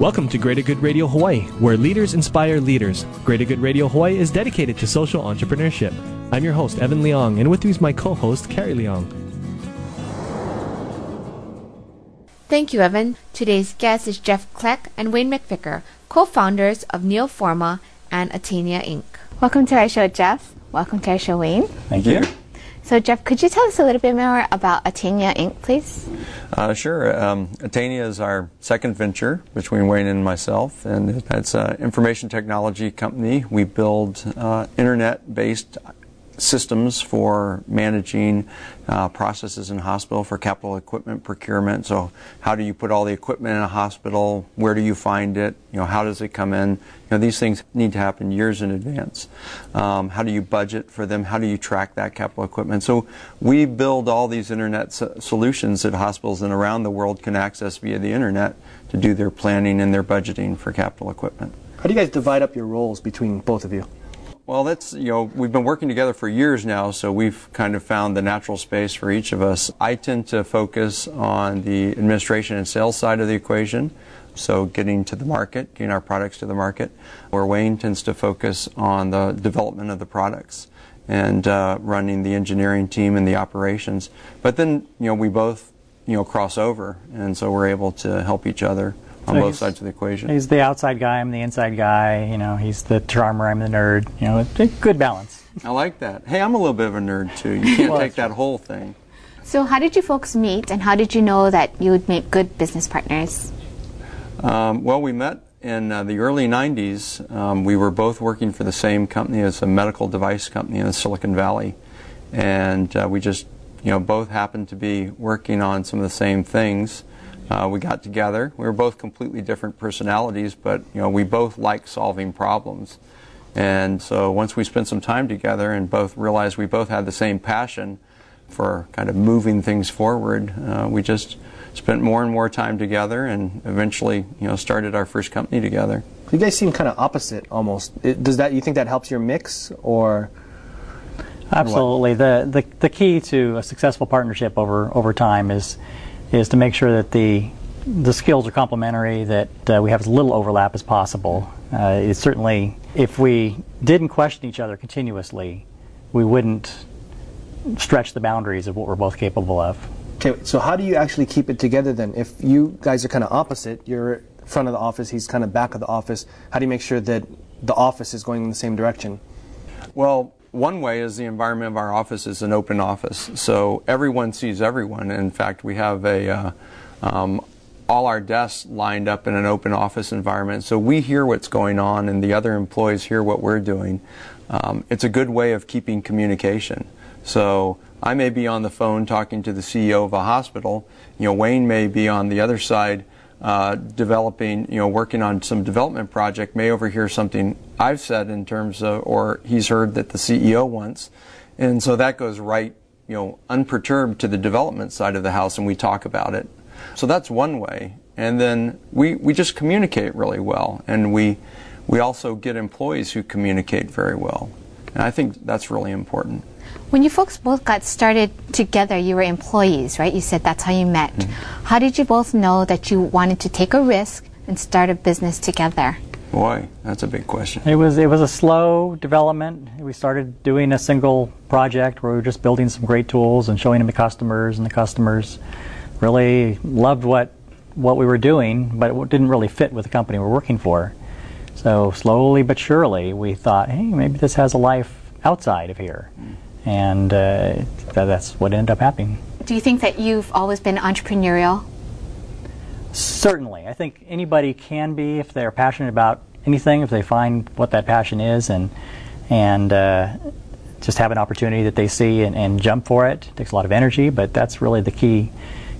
Welcome to Greater Good Radio Hawaii, where leaders inspire leaders. Greater Good Radio Hawaii is dedicated to social entrepreneurship. I'm your host, Evan Leong, and with me is my co host, Carrie Leong. Thank you, Evan. Today's guest is Jeff Kleck and Wayne McVicker, co founders of Neoforma and Attainia Inc. Welcome to our show, Jeff. Welcome to our show, Wayne. Thank you. So, Jeff, could you tell us a little bit more about Attainia Inc., please? Uh, sure. Um, Attainia is our second venture between Wayne and myself, and it's an information technology company. We build uh, internet based systems for managing uh, processes in hospital for capital equipment procurement. So, how do you put all the equipment in a hospital? Where do you find it? You know, how does it come in? You know, these things need to happen years in advance. Um, how do you budget for them? How do you track that capital equipment? So, we build all these internet so- solutions that hospitals and around the world can access via the internet to do their planning and their budgeting for capital equipment. How do you guys divide up your roles between both of you? Well, that's, you know, we've been working together for years now, so we've kind of found the natural space for each of us. I tend to focus on the administration and sales side of the equation, so getting to the market, getting our products to the market, where Wayne tends to focus on the development of the products and uh, running the engineering team and the operations. But then, you know, we both, you know, cross over, and so we're able to help each other on So both sides of the equation. He's the outside guy. I'm the inside guy. You know, he's the charmer. I'm the nerd. You know, it's a good balance. I like that. Hey, I'm a little bit of a nerd too. You can't Well, take that whole thing. So, how did you folks meet, and how did you know that you would make good business partners? Um, well, we met in uh, the early 90s. Um, we were both working for the same company as a medical device company in Silicon Valley. And uh, we just, you know, both happened to be working on some of the same things. Uh, we got together. We were both completely different personalities, but, you know, we both like solving problems. And so once we spent some time together and both realized we both had the same passion for kind of moving things forward, uh, we just spent more and more time together and eventually, you know, started our first company together. You guys seem kind of opposite almost. It, does that you think that helps your mix or Absolutely. The, the the key to a successful partnership over over time is is to make sure that the the skills are complementary, that uh, we have as little overlap as possible. Uh, it's certainly if we didn't question each other continuously, we wouldn't stretch the boundaries of what we're both capable of. Okay, so how do you actually keep it together then? If you guys are kind of opposite, you're front of the office, he's kind of back of the office. How do you make sure that the office is going in the same direction? Well, one way is the environment of our office is an open office, so everyone sees everyone. In fact, we have a uh, um, all our desks lined up in an open office environment, so we hear what's going on, and the other employees hear what we're doing. Um, it's a good way of keeping communication. So I may be on the phone talking to the CEO of a hospital. You know, Wayne may be on the other side uh, developing, you know, working on some development project, may overhear something I've said in terms of, or he's heard that the CEO wants. And so that goes right, you know, unperturbed to the development side of the house and we talk about it. So that's one way. And then we, we just communicate really well. And we, we also get employees who communicate very well. And I think that's really important. When you folks both got started together, you were employees, right? You said that's how you met. Mm-hmm. How did you both know that you wanted to take a risk and start a business together? Boy, that's a big question. It was it was a slow development. We started doing a single project where we were just building some great tools and showing them to customers, and the customers really loved what what we were doing, but it didn't really fit with the company we're working for. So slowly but surely, we thought, hey, maybe this has a life outside of here, mm. And uh, that, that's what ended up happening. Do you think that you've always been entrepreneurial? Certainly. I think anybody can be if they're passionate about anything, if they find what that passion is and and uh, just have an opportunity that they see and, and jump for it. It takes a lot of energy, but that's really the key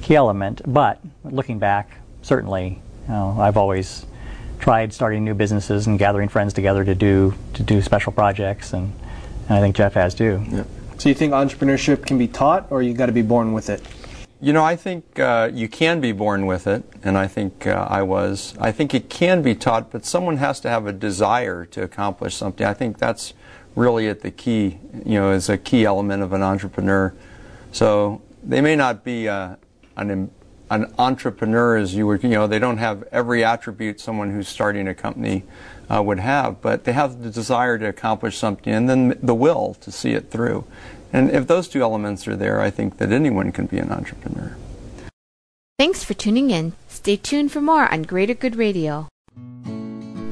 key element. But looking back, certainly Uh, I've always tried starting new businesses and gathering friends together to do to do special projects, and, and I think Jeff has too. Yeah. So you think entrepreneurship can be taught, or you got to be born with it? You know, I think uh, you can be born with it, and I think uh, I was. I think it can be taught, but someone has to have a desire to accomplish something. I think that's really at the key, you know, is a key element of an entrepreneur. So they may not be uh, an an entrepreneur as you would, you know, they don't have every attribute someone who's starting a company uh, would have, but they have the desire to accomplish something and then the will to see it through. And if those two elements are there, I think that anyone can be an entrepreneur. Thanks for tuning in. Stay tuned for more on Greater Good Radio.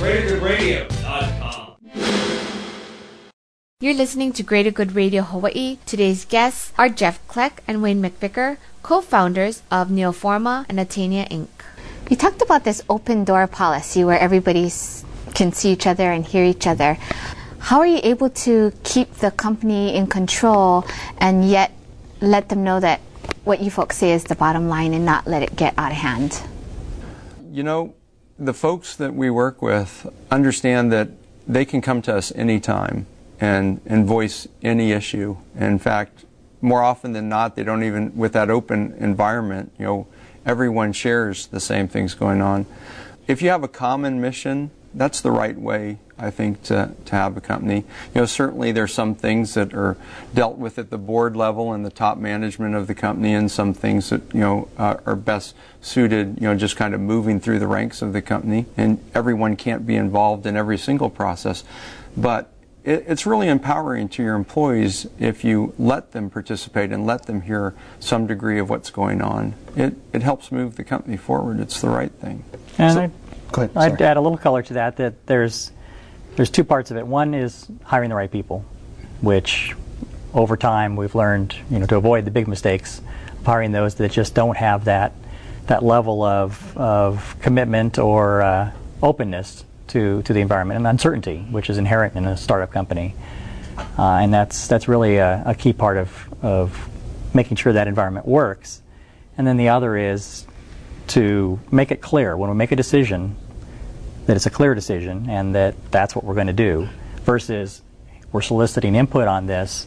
greatergoodradio.com. You're listening to Greater Good Radio Hawaii. Today's guests are Jeff Kleck and Wayne McVicker, co-founders of Neoforma and Attainia Inc. You talked about this open door policy where everybody can see each other and hear each other. How are you able to keep the company in control and yet let them know that what you folks say is the bottom line and not let it get out of hand? You know, the folks that we work with understand that they can come to us anytime and, and voice any issue. In fact, more often than not, they don't even, with that open environment, you know, everyone shares the same things going on. If you have a common mission, that's the right way, I think, to, to have a company. You know, certainly there's some things that are dealt with at the board level and the top management of the company, and some things that you know uh, are best suited, you know, just kind of moving through the ranks of the company. And everyone can't be involved in every single process, but it, it's really empowering to your employees if you let them participate and let them hear some degree of what's going on. It it helps move the company forward. It's the right thing. And I, Go ahead. I'd add a little color to that. That there's there's two parts of it. One is hiring the right people, which over time we've learned, you know, to avoid the big mistakes of hiring those that just don't have that that level of of commitment or uh, openness to to the environment and uncertainty, which is inherent in a startup company. Uh, and that's that's really a, a key part of of making sure that environment works. And then the other is to make it clear when we make a decision that it's a clear decision and that that's what we're going to do versus we're soliciting input on this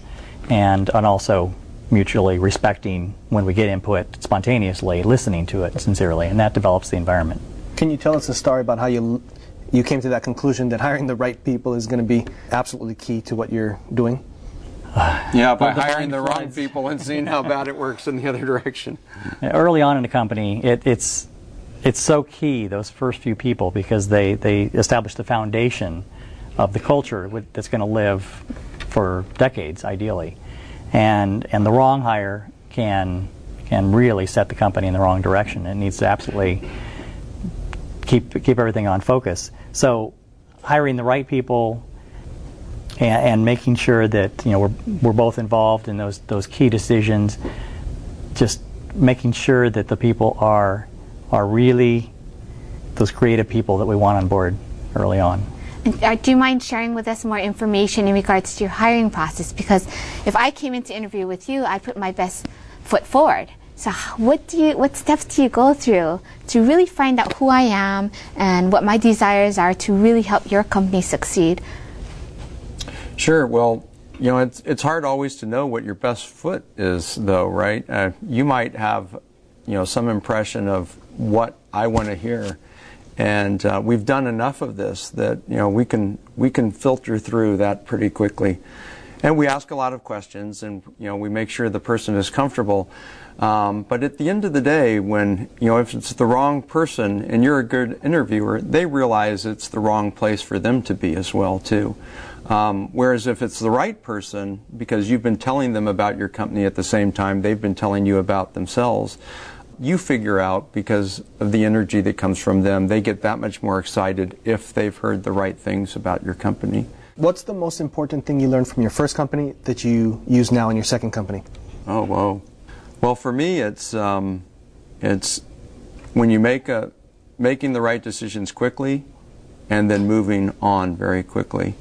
and, and also mutually respecting when we get input spontaneously, listening to it sincerely, and that develops the environment. Can you tell us a story about how you you came to that conclusion that hiring the right people is going to be absolutely key to what you're doing? Yeah, by hiring the wrong people and seeing how bad it works in the other direction. Early on in the company, it, it's it's so key those first few people because they they establish the foundation of the culture with- that's going to live for decades, ideally, and and the wrong hire can can really set the company in the wrong direction. It needs to absolutely keep keep everything on focus. So, hiring the right people and, and making sure that you know we're we're both involved in those those key decisions. Just making sure that the people are are really those creative people that we want on board early on. And, uh, do you mind sharing with us more information in regards to your hiring process? Because if I came in to interview with you, I'd put my best foot forward. So, what do you, what steps do you go through to really find out who I am and what my desires are to really help your company succeed? Sure. Well, you know, it's it's hard always to know what your best foot is, though, right? Uh, you might have, you know, some impression of what I want to hear, And uh, we've done enough of this that you know we can we can filter through that pretty quickly. And we ask a lot of questions, and you know we make sure the person is comfortable. Um, but at the end of the day, when you know if it's the wrong person and you're a good interviewer, they realize it's the wrong place for them to be as well too. Um, whereas if it's the right person, because you've been telling them about your company at the same time they've been telling you about themselves, you figure out because of the energy that comes from them, they get that much more excited if they've heard the right things about your company. What's the most important thing you learned from your first company that you use now in your second company? Oh, whoa. Well, for me, it's um, it's when you make a making the right decisions quickly, and then moving on very quickly.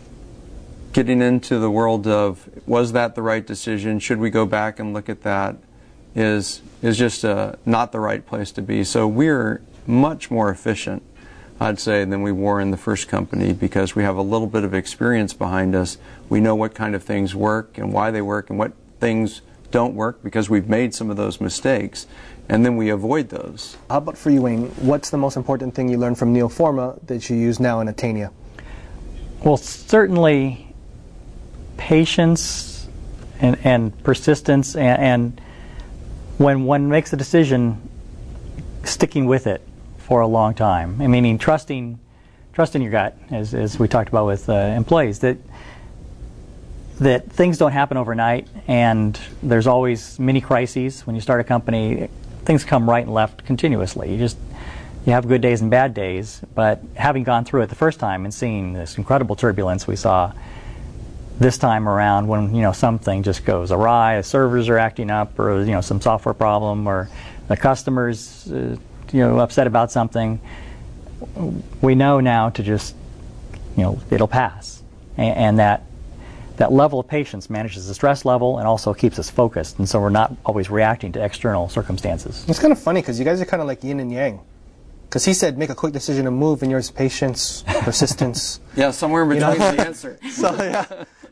Getting into the world of was that the right decision? Should we go back and look at that? Is is just uh, not the right place to be. So we're much more efficient, I'd say, than we were in the first company because we have a little bit of experience behind us. We know what kind of things work and why they work and what things don't work because we've made some of those mistakes and then we avoid those. How about for you, Wayne? What's the most important thing you learned from Neoforma that you use now in Attainia? Well, certainly patience and, and persistence and, and when one makes a decision, sticking with it for a long time. I meaning trusting, trusting your gut, as, as we talked about with uh, employees, that that things don't happen overnight, and there's always many crises when you start a company. Things come right and left continuously. You just you have good days and bad days, but having gone through it the first time and seeing this incredible turbulence we saw this time around when you know something just goes awry, the servers are acting up, or you know some software problem, or the customers uh, you know upset about something, we know now to just you know it'll pass, and, and that that level of patience manages the stress level and also keeps us focused, and so we're not always reacting to external circumstances. It's kind of funny because you guys are kind of like yin and yang. Because he said make a quick decision to move, and yours patience, persistence. yeah, somewhere in between you know? the answer. so yeah.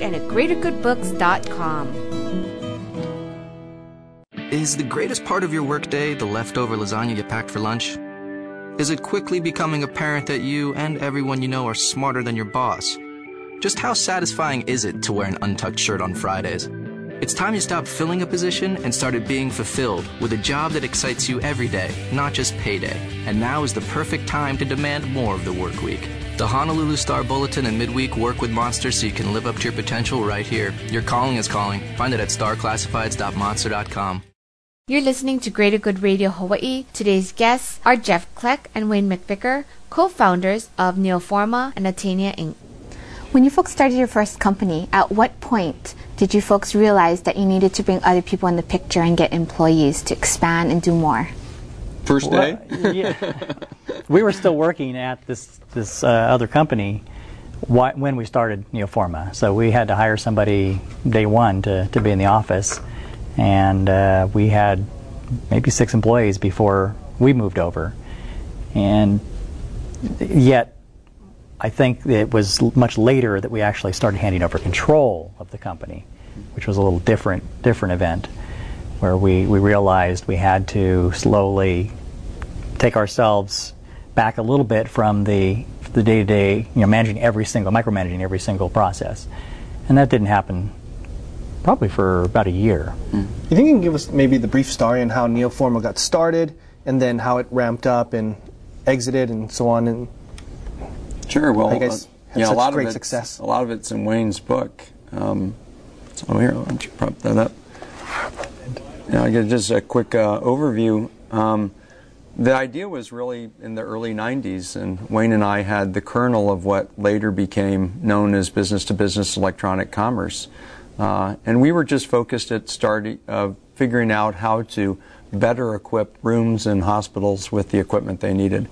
and at greatergoodbooks.com. Is the greatest part of your workday the leftover lasagna you packed for lunch? Is it quickly becoming apparent that you and everyone you know are smarter than your boss? Just how satisfying is it to wear an untucked shirt on Fridays? It's time you stopped filling a position and started being fulfilled with a job that excites you every day, not just payday. And now is the perfect time to demand more of the work week. The Honolulu Star Bulletin and Midweek work with Monster so you can live up to your potential right here. Your calling is calling. Find it at starclassifieds.monster.com. You're listening to Greater Good Radio Hawaii. Today's guests are Jeff Kleck and Wayne McVicker, co-founders of Neoforma and Attainia Inc. When you folks started your first company, at what point did you folks realize that you needed to bring other people in the picture and get employees to expand and do more? First day? Well, yeah. we were still working at this this uh, other company wh- when we started Neoforma. So we had to hire somebody day one to, to be in the office. And uh, we had maybe six employees before we moved over. And yet, I think it was much later that we actually started handing over control of the company, which was a little different different event, where we, we realized we had to slowly take ourselves back a little bit from the the day to day, you know, managing every single micromanaging every single process, and that didn't happen probably for about a year. Mm. You think you can give us maybe the brief story on how Neoforma got started, and then how it ramped up and exited, and so on, and Sure. Well, I guess uh, yeah, a lot great of success. A lot of it's in Wayne's book. Um, so here, why don't you prop that up? Get just a quick uh, overview. Um, the idea was really in the early 90s, and Wayne and I had the kernel of what later became known as business to business electronic commerce. Uh, and we were just focused at starting, uh, figuring out how to better equip rooms and hospitals with the equipment they needed.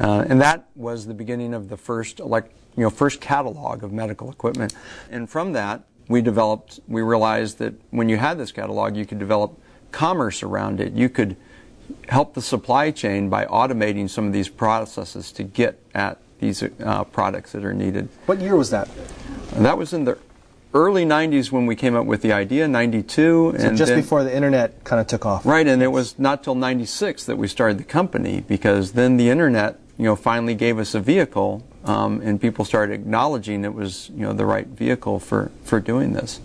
Uh, and that was the beginning of the first elect, you know, first catalog of medical equipment. And from that, we developed, we realized that when you had this catalog, you could develop commerce around it. You could help the supply chain by automating some of these processes to get at these uh, products that are needed. What year was that? That was in the early 90s when we came up with the idea, 92. So and just then, before the internet kind of took off. Right, and it was not till 96 that we started the company because then the internet, you know, finally gave us a vehicle um, and people started acknowledging it was, you know, the right vehicle for, for doing this.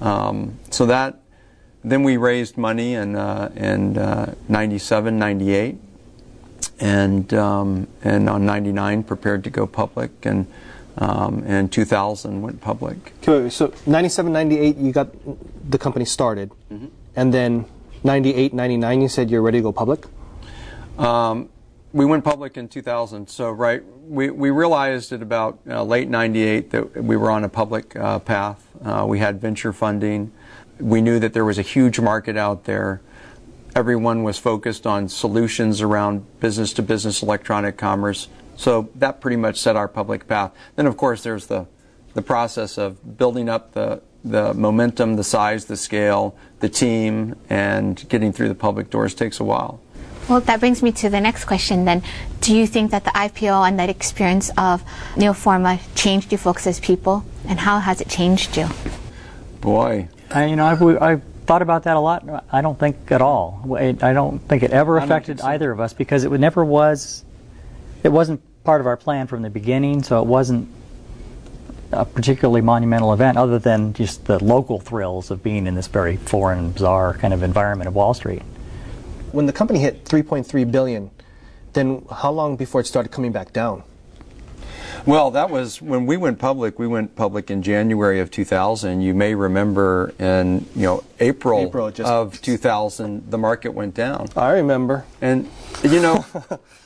Um, so that, then we raised money in, uh, in uh, 97, 98 and um, and on 99 prepared to go public and um, and 2000 went public. Okay, so 97, 98, you got the company started, Mm-hmm. and then 98, 99, you said you're ready to go public. Um, we went public in 2000. So right, we, we realized at about uh, late 98 that we were on a public uh, path. Uh, we had venture funding. We knew that there was a huge market out there. Everyone was focused on solutions around business to business electronic commerce. So that pretty much set our public path. Then of course there's the the process of building up the the momentum, the size, the scale, the team, and getting through the public doors takes a while. Well, that brings me to the next question then. Do you think that the IPO and that experience of Neoforma changed you folks as people? And how has it changed you? Boy, I, you know, I've, I've thought about that a lot. I don't think at all. I don't think it ever affected so. either of us because it never was. It wasn't part of our plan from the beginning, so it wasn't a particularly monumental event, other than just the local thrills of being in this very foreign, bizarre kind of environment of Wall Street. When the company hit 3.3 billion, then how long before it started coming back down? Well, that was when we went public. We went public in January of 2000. You may remember in you know April, April, just- of 2000, the market went down, I remember. and you know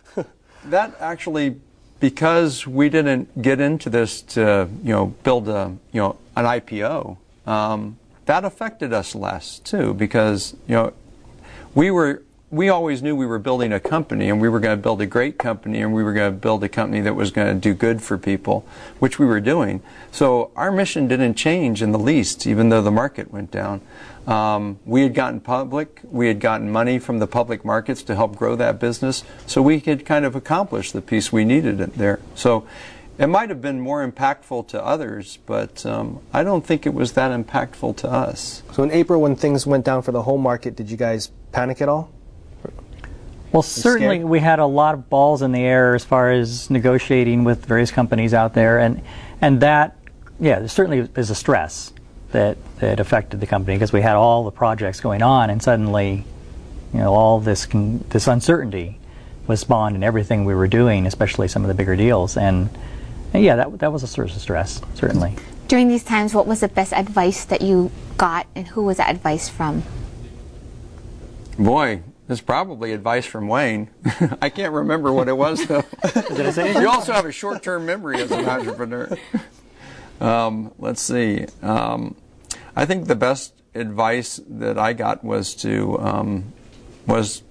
that actually because we didn't get into this to you know build a you know an IPO. Um, that affected us less too because you know we were we always knew we were building a company and we were going to build a great company and we were going to build a company that was going to do good for people, which we were doing. So our mission didn't change in the least, even though the market went down. Um, we had gotten public, we had gotten money from the public markets to help grow that business, so we could kind of accomplish the piece we needed there. So it might have been more impactful to others, but um, I don't think it was that impactful to us. So in April, when things went down for the whole market, did you guys panic at all? Well, certainly scared? we had a lot of balls in the air as far as negotiating with various companies out there, and and that, yeah, certainly is a stress that that affected the company because we had all the projects going on, and suddenly, you know, all this con- this uncertainty was spawned in everything we were doing, especially some of the bigger deals, and, and yeah, that that was a source of stress, certainly. During these times, what was the best advice that you got, and who was that advice from? Boy, it's probably advice from Wayne. I can't remember what it was though. Did I you also have a short-term memory as an entrepreneur. Um, let's see. Um, I think the best advice that I got was to um, was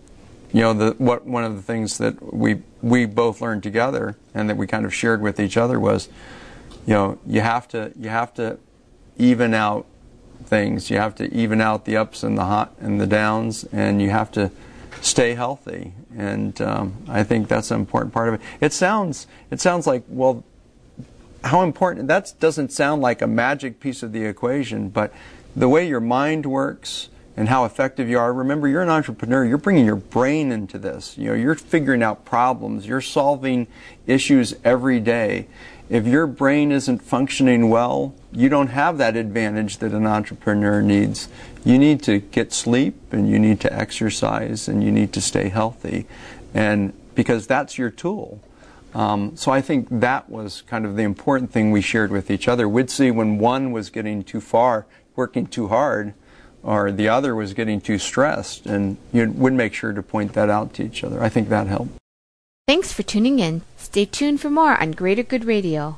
you know the what one of the things that we we both learned together and that we kind of shared with each other was you know you have to you have to even out things you have to even out the ups and the hot and the downs and you have to stay healthy. And um, I think that's an important part of it. It sounds it sounds like well how important that doesn't sound like a magic piece of the equation but the way your mind works and how effective you are remember you're an entrepreneur. You're bringing your brain into this. You know you're figuring out problems. You're solving issues every day. If your brain isn't functioning well you don't have that advantage that an entrepreneur needs you need to get sleep and you need to exercise and you need to stay healthy and because that's your tool um, so I think that was kind of the important thing we shared with each other. We'd see when one was getting too far, working too hard, or the other was getting too stressed, and you would make sure to point that out to each other. I think that helped. Thanks for tuning in. Stay tuned for more on Greater Good Radio.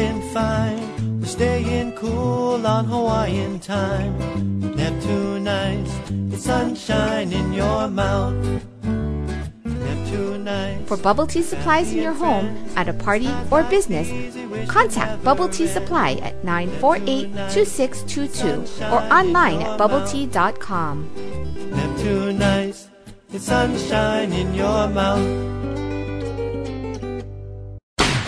feeling fine. We're staying cool on Hawaiian time. Neptune nights, it's sunshine in your mouth. For bubble tea supplies in your home, at a party, or business, contact Bubble Tea Supply at 948 2622 or online at bubbletea.com. Neptune nights, it's sunshine in your mouth.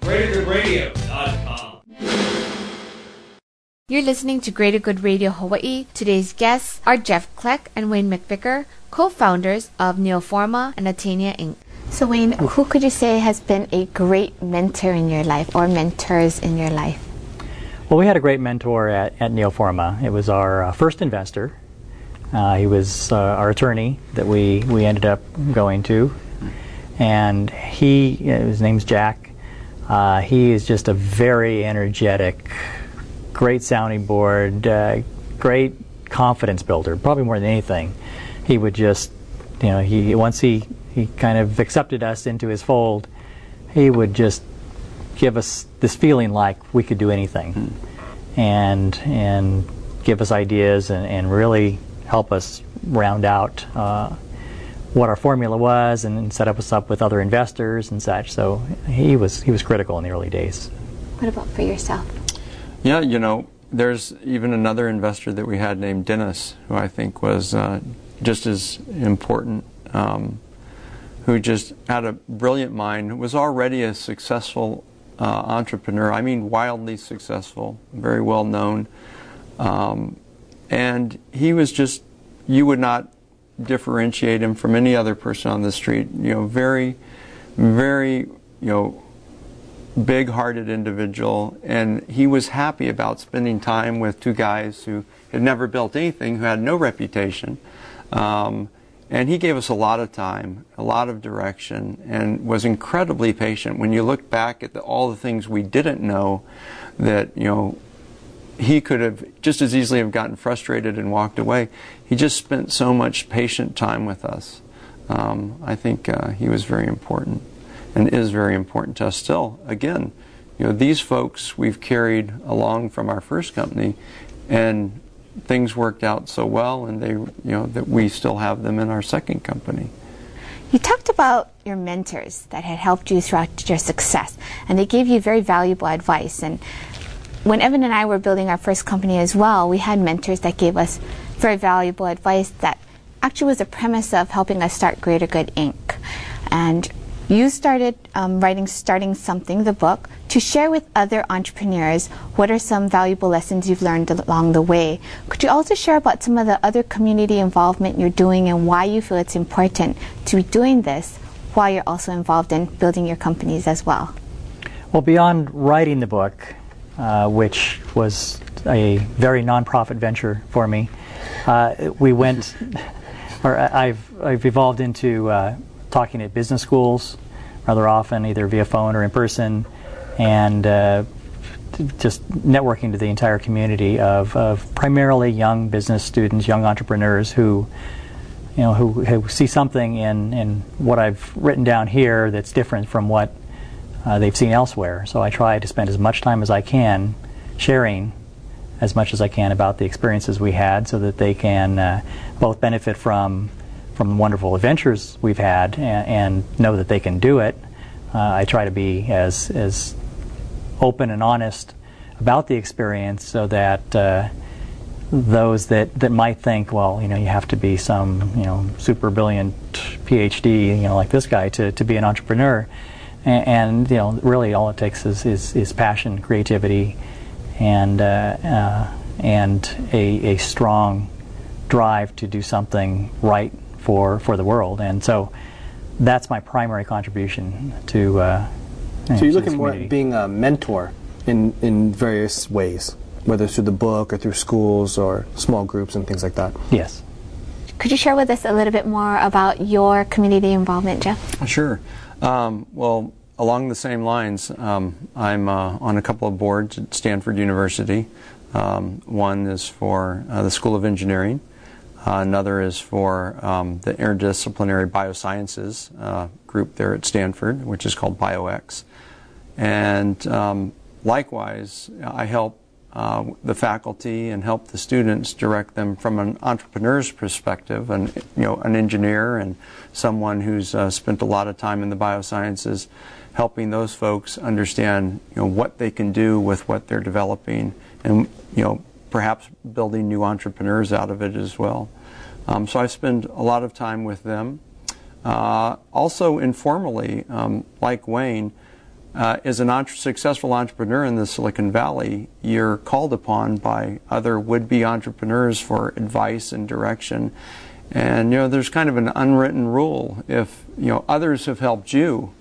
greatergoodradio.com. You're listening to Greater Good Radio Hawaii. Today's guests are Jeff Kleck and Wayne McVicker, co-founders of Neoforma and Attainia Inc. So Wayne, who could you say has been a great mentor in your life or mentors in your life? Well, we had a great mentor at, at Neoforma. It was our uh, first investor. Uh, he was uh, our attorney that we, we ended up going to. And he, his name's Jack. Uh, he is just a very energetic, great sounding board, uh, great confidence builder, probably more than anything. He would just, you know, he once he, he kind of accepted us into his fold, he would just give us this feeling like we could do anything and and give us ideas and, and really help us round out uh, what our formula was and, and set up us up with other investors and such. So he was he was critical in the early days. What about for yourself? Yeah, you know, there's even another investor that we had named Dennis, who I think was uh, just as important, um, who just had a brilliant mind, was already a successful uh, entrepreneur. I mean, wildly successful, very well known. Um, and he was just, you would not differentiate him from any other person on the street. You know, very, very, you know, big hearted individual. And he was happy about spending time with two guys who had never built anything, who had no reputation. Um, and he gave us a lot of time, a lot of direction, and was incredibly patient. When you look back at the, all the things we didn't know, that you know, he could have just as easily have gotten frustrated and walked away. He just spent so much patient time with us. Um, I think uh, he was very important, and is very important to us still. Again, you know, these folks we've carried along from our first company, and things worked out so well, and they, you know, that we still have them in our second company. You talked about your mentors that had helped you throughout your success, and they gave you very valuable advice. And when Evan and I were building our first company as well, we had mentors that gave us very valuable advice that actually was the premise of helping us start Greater Good Inc. And you started um, writing Starting Something, the book, to share with other entrepreneurs what are some valuable lessons you've learned along the way. Could you also share about some of the other community involvement you're doing and why you feel it's important to be doing this while you're also involved in building your companies as well? Well, beyond writing the book, uh, which was a very nonprofit venture for me, uh, we went, or I've, I've evolved into uh, talking at business schools rather often, either via phone or in person, and uh, just networking to the entire community of, of primarily young business students, young entrepreneurs who, you know, who, who see something in, in what I've written down here that's different from what uh, they've seen elsewhere. So I try to spend as much time as I can sharing as much as I can about the experiences we had so that they can uh, both benefit from from wonderful adventures we've had and, and know that they can do it. Uh, I try to be as as open and honest about the experience so that uh, those that, that might think, well, you know, you have to be some, you know, super brilliant PhD, you know, like this guy to, to be an entrepreneur. And, and you know, really all it takes is, is, is passion, creativity, and, uh, uh, and a, a strong drive to do something right for, for the world. And so that's my primary contribution to. Uh, so you're looking more at being a mentor in, in various ways whether through the book or through schools or small groups and things like that. Yes. Could you share with us a little bit more about your community involvement, Jeff? Sure. Um, well, along the same lines, um, I'm uh, on a couple of boards at Stanford University. Um, one is for uh, the School of Engineering. Uh, another is for um, the interdisciplinary biosciences uh, group there at Stanford, which is called BioX. And um, likewise, I help uh, the faculty and help the students direct them from an entrepreneur's perspective, and you know, an engineer and someone who's uh, spent a lot of time in the biosciences, helping those folks understand you know what they can do with what they're developing, and you know perhaps building new entrepreneurs out of it as well. Um, so I spend a lot of time with them. Uh, also informally, um, like Wayne uh, as an entre- successful entrepreneur in the Silicon Valley, you're called upon by other would-be entrepreneurs for advice and direction. And you know, there's kind of an unwritten rule. If you know others have helped you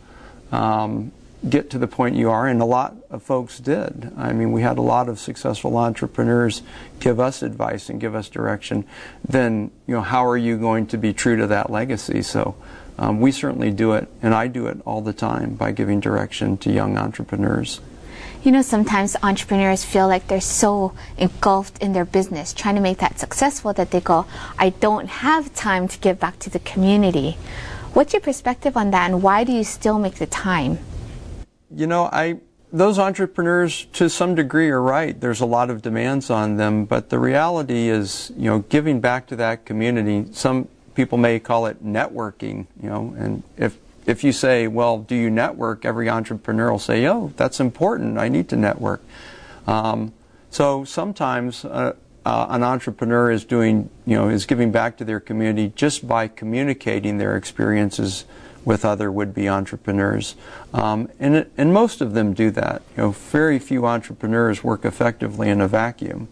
um, get to the point you are, and a lot of folks did. I mean, we had a lot of successful entrepreneurs give us advice and give us direction. Then you know, how are you going to be true to that legacy? So um, we certainly do it, and I do it all the time by giving direction to young entrepreneurs. You know, sometimes entrepreneurs feel like they're so engulfed in their business, trying to make that successful, that they go, I don't have time to give back to the community. What's your perspective on that, and why do you still make the time? You know, I those entrepreneurs to some degree are right. There's a lot of demands on them, but the reality is, you know, giving back to that community. Some people may call it networking, you know, and if if you say, well, do you network? Every entrepreneur will say, oh, that's important. I need to network. Um, so sometimes uh, uh, an entrepreneur is doing, you know, is giving back to their community just by communicating their experiences with other would-be entrepreneurs, um, and and most of them do that. You know, very few entrepreneurs work effectively in a vacuum.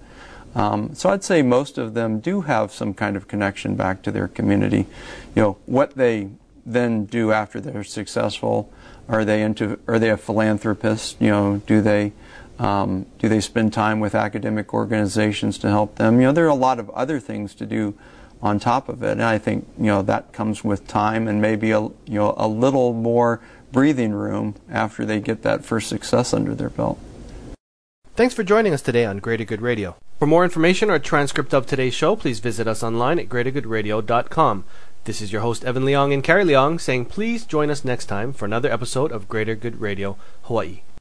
Um, so I'd say most of them do have some kind of connection back to their community. You know, what they then do after they're successful, are they into, are they a philanthropist? You know, do they, um, do they spend time with academic organizations to help them? You know, there are a lot of other things to do on top of it, and I think you know that comes with time and maybe a you know a little more breathing room after they get that first success under their belt. Thanks for joining us today on Greater Good Radio. For more information or a transcript of today's show, please visit us online at greatergoodradio.com. This is your host, Evan Leong and Carrie Leong, saying please join us next time for another episode of Greater Good Radio Hawaii.